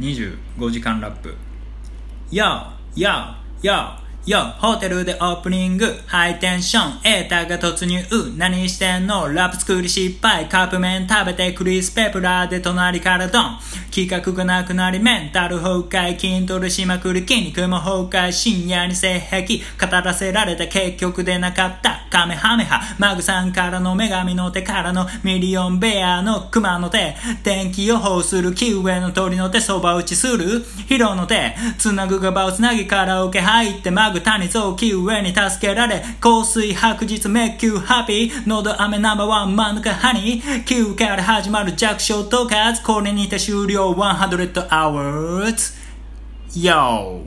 25時間ラップ。Yo, yo, yo よ、ホテルでオープニング、ハイテンション、エータが突入、何してんの？ラップ作り失敗、カップ麺食べてクリスペプラーで隣からドン。企画がなくなり、メンタル崩壊、筋トレしまくり、筋肉も崩壊、深夜に性癖、語らせられた。結局でなかった、カメハメハ、マグさんからの女神の手からのミリオンベアの熊の手、天気予報するキウエの鳥の手、そば打ちする、ヒロの手、つなぐが場をつなぎカラオケ入ってマグ谷臓器上に助けられ香水白日メッキューハッピー。喉飴ナンバーワン真ん中ハニー。9から始まる弱小統括。これにて終了。100 hours Yo